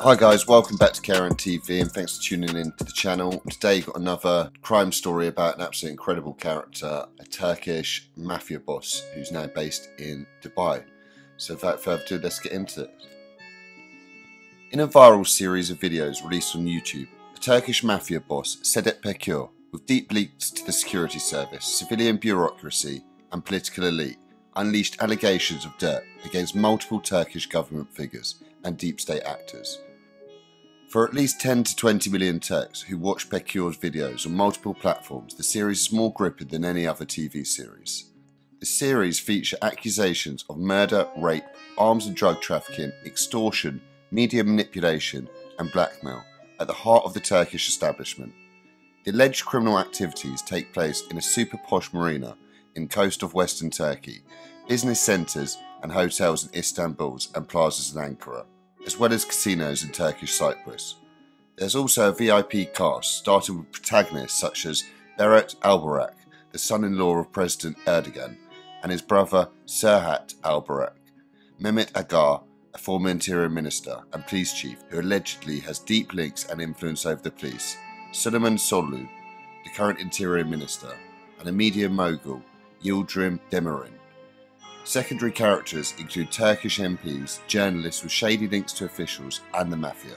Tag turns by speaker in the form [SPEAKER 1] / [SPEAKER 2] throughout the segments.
[SPEAKER 1] Hi guys, welcome back to Karen TV and thanks for tuning in to the channel. Today got another crime story about an absolutely incredible character, a Turkish mafia boss who's now based in Dubai. So without further ado, let's get into it. In a viral series of videos released on YouTube, a Turkish mafia boss, Sedat Peker, with deep leaks to the security service, civilian bureaucracy and political elite, unleashed allegations of dirt against multiple Turkish government figures and deep state actors. For at least 10 to 20 million Turks who watch Peker's videos on multiple platforms, the series is more gripping than any other TV series. The series feature accusations of murder, rape, arms and drug trafficking, extortion, media manipulation, and blackmail at the heart of the Turkish establishment. The alleged criminal activities take place in a super posh marina in coast of western Turkey, business centres and hotels in Istanbul and plazas in Ankara as well as casinos in Turkish Cyprus. There's also a VIP cast, starting with protagonists such as Berat Albayrak, the son-in-law of President Erdogan, and his brother Serhat Albayrak, Mehmet Agar, a former interior minister and police chief who allegedly has deep links and influence over the police, Süleyman Soylu, the current interior minister, and a media mogul, Yildirim Demirel. Secondary characters include Turkish MPs, journalists with shady links to officials, and the mafia.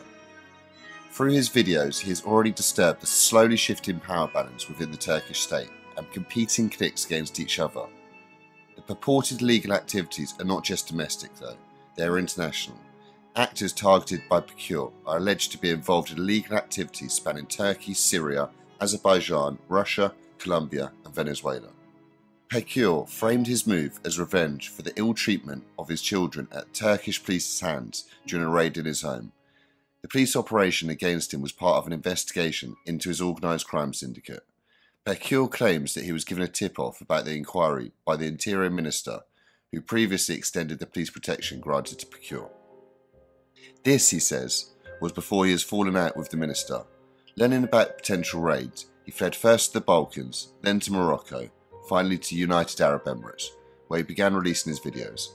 [SPEAKER 1] Through his videos, he has already disturbed the slowly shifting power balance within the Turkish state and competing cliques against each other. The purported legal activities are not just domestic, though, they are international. Actors targeted by Peker are alleged to be involved in illegal activities spanning Turkey, Syria, Azerbaijan, Russia, Colombia, and Venezuela. Peker framed his move as revenge for the ill treatment of his children at Turkish police's hands during a raid in his home. The police operation against him was part of an investigation into his organised crime syndicate. Peker claims that he was given a tip off about the inquiry by the Interior Minister, who previously extended the police protection granted to Peker. This, he says, was before he has fallen out with the minister. Learning about potential raids, he fled first to the Balkans, then to Morocco, finally to United Arab Emirates, where he began releasing his videos.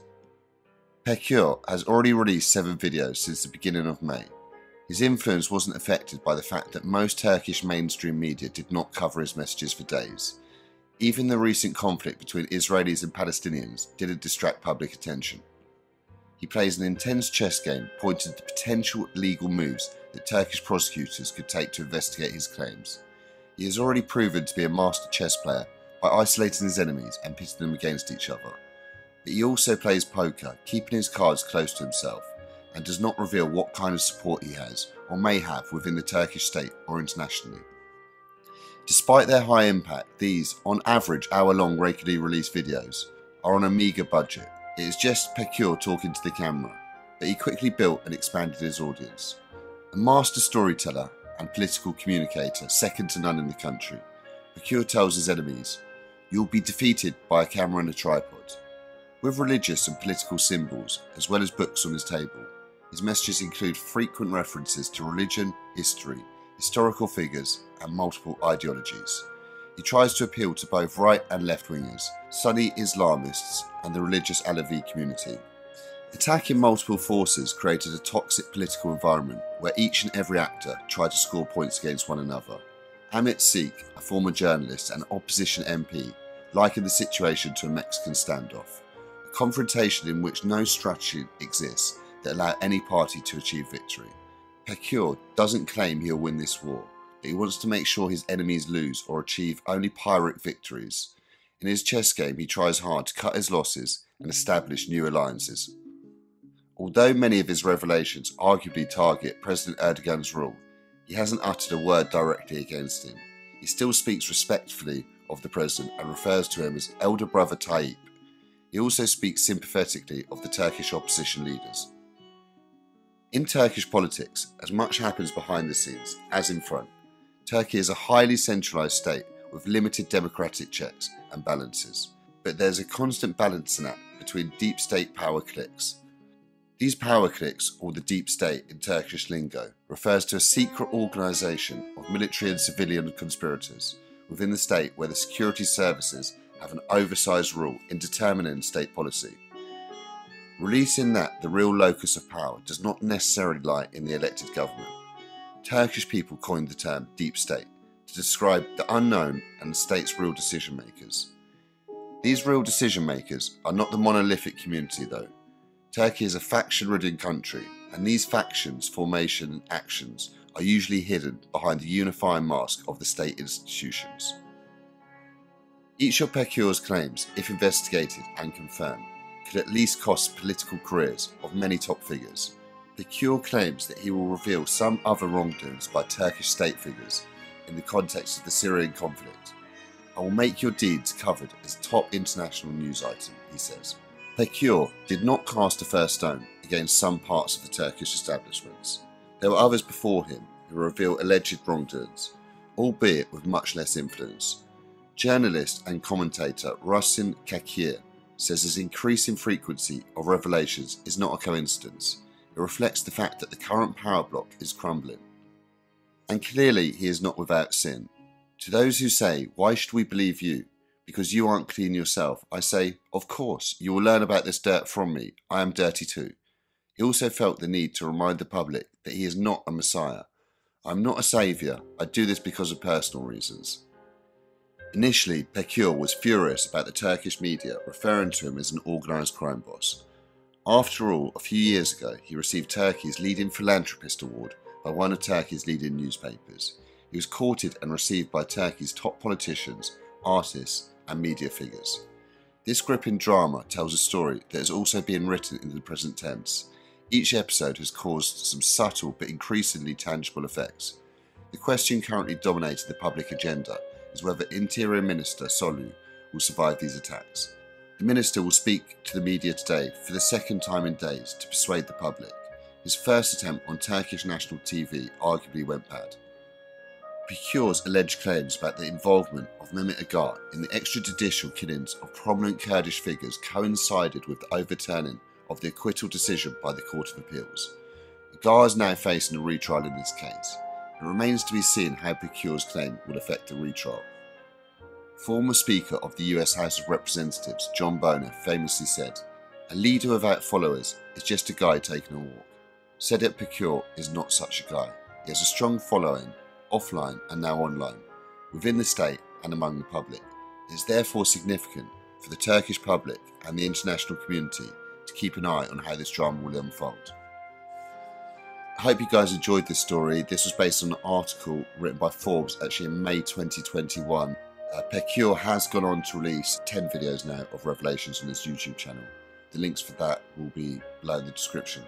[SPEAKER 1] Peker has already released seven videos since the beginning of May. His influence wasn't affected by the fact that most Turkish mainstream media did not cover his messages for days. Even the recent conflict between Israelis and Palestinians didn't distract public attention. He plays an intense chess game pointing to potential legal moves that Turkish prosecutors could take to investigate his claims. He has already proven to be a master chess player by isolating his enemies and pitting them against each other. But he also plays poker, keeping his cards close to himself, and does not reveal what kind of support he has or may have within the Turkish state or internationally. Despite their high impact, these, on average hour long regularly released videos, are on a meagre budget. It is just Peker talking to the camera, but he quickly built and expanded his audience. A master storyteller and political communicator, second to none in the country, Peker tells his enemies You'll be defeated by a camera and a tripod. With religious and political symbols, as well as books on his table, his messages include frequent references to religion, history, historical figures, and multiple ideologies. He tries to appeal to both right and left wingers, Sunni Islamists, and the religious Alevi community. Attacking multiple forces created a toxic political environment where each and every actor tried to score points against one another. Ahmet Şık, a former journalist and opposition MP, likened the situation to a Mexican standoff, a confrontation in which no strategy exists that allow any party to achieve victory. Peker doesn't claim he'll win this war, but he wants to make sure his enemies lose or achieve only Pyrrhic victories. In his chess game, he tries hard to cut his losses and establish new alliances. Although many of his revelations arguably target President Erdogan's rule, he hasn't uttered a word directly against him. He still speaks respectfully of the president and refers to him as elder brother Tayyip. He also speaks sympathetically of the Turkish opposition leaders. In Turkish politics, as much happens behind the scenes as in front, Turkey is a highly centralised state with limited democratic checks and balances. But there's a constant balancing act between deep state power cliques these power cliques, or the deep state in Turkish lingo, refers to a secret organisation of military and civilian conspirators within the state where the security services have an oversized role in determining state policy. releasing that the real locus of power does not necessarily lie in the elected government. Turkish people coined the term deep state to describe the unknown and the state's real decision makers. These real decision makers are not the monolithic community, though. Turkey is a faction ridden country, and these factions, formation, and actions are usually hidden behind the unifying mask of the state institutions. Each of Peker's claims, if investigated and confirmed, could at least cost political careers of many top figures. Peker claims that he will reveal some other wrongdoings by Turkish state figures in the context of the Syrian conflict. I will make your deeds covered as top international news item, he says. Peker did not cast a first stone against some parts of the Turkish establishments. There were others before him who revealed alleged wrongdoings, albeit with much less influence. Journalist and commentator Rasim Kakir says his increasing frequency of revelations is not a coincidence. It reflects the fact that the current power block is crumbling. And clearly, he is not without sin. To those who say, Why should we believe you? Because you aren't clean yourself, I say, Of course, you will learn about this dirt from me. I am dirty too. He also felt the need to remind the public that he is not a messiah. I'm not a saviour. I do this because of personal reasons. Initially, Peker was furious about the Turkish media referring to him as an organised crime boss. After all, a few years ago, he received Turkey's leading philanthropist award by one of Turkey's leading newspapers. He was courted and received by Turkey's top politicians, artists, and media figures. This gripping drama tells a story that is also being written in the present tense. Each episode has caused some subtle but increasingly tangible effects. The question currently dominating the public agenda is whether Interior Minister Soylu will survive these attacks. The minister will speak to the media today for the second time in days to persuade the public. His first attempt on Turkish national TV arguably went bad. Peker's alleged claims about the involvement of Mehmet Agar in the extrajudicial killings of prominent Kurdish figures coincided with the overturning of the acquittal decision by the Court of Appeals. Agar is now facing a retrial in this case. It remains to be seen how Peker's claim will affect the retrial. Former Speaker of the US House of Representatives John Boehner famously said, A leader without followers is just a guy taking a walk. Sedat Peker is not such a guy. He has a strong following, offline and now online, within the state and among the public. It is therefore significant for the Turkish public and the international community to keep an eye on how this drama will unfold. I hope you guys enjoyed this story. This was based on an article written by Forbes actually in May 2021. Uh, Peker has gone on to release 10 videos now of revelations on his YouTube channel. The links for that will be below in the description.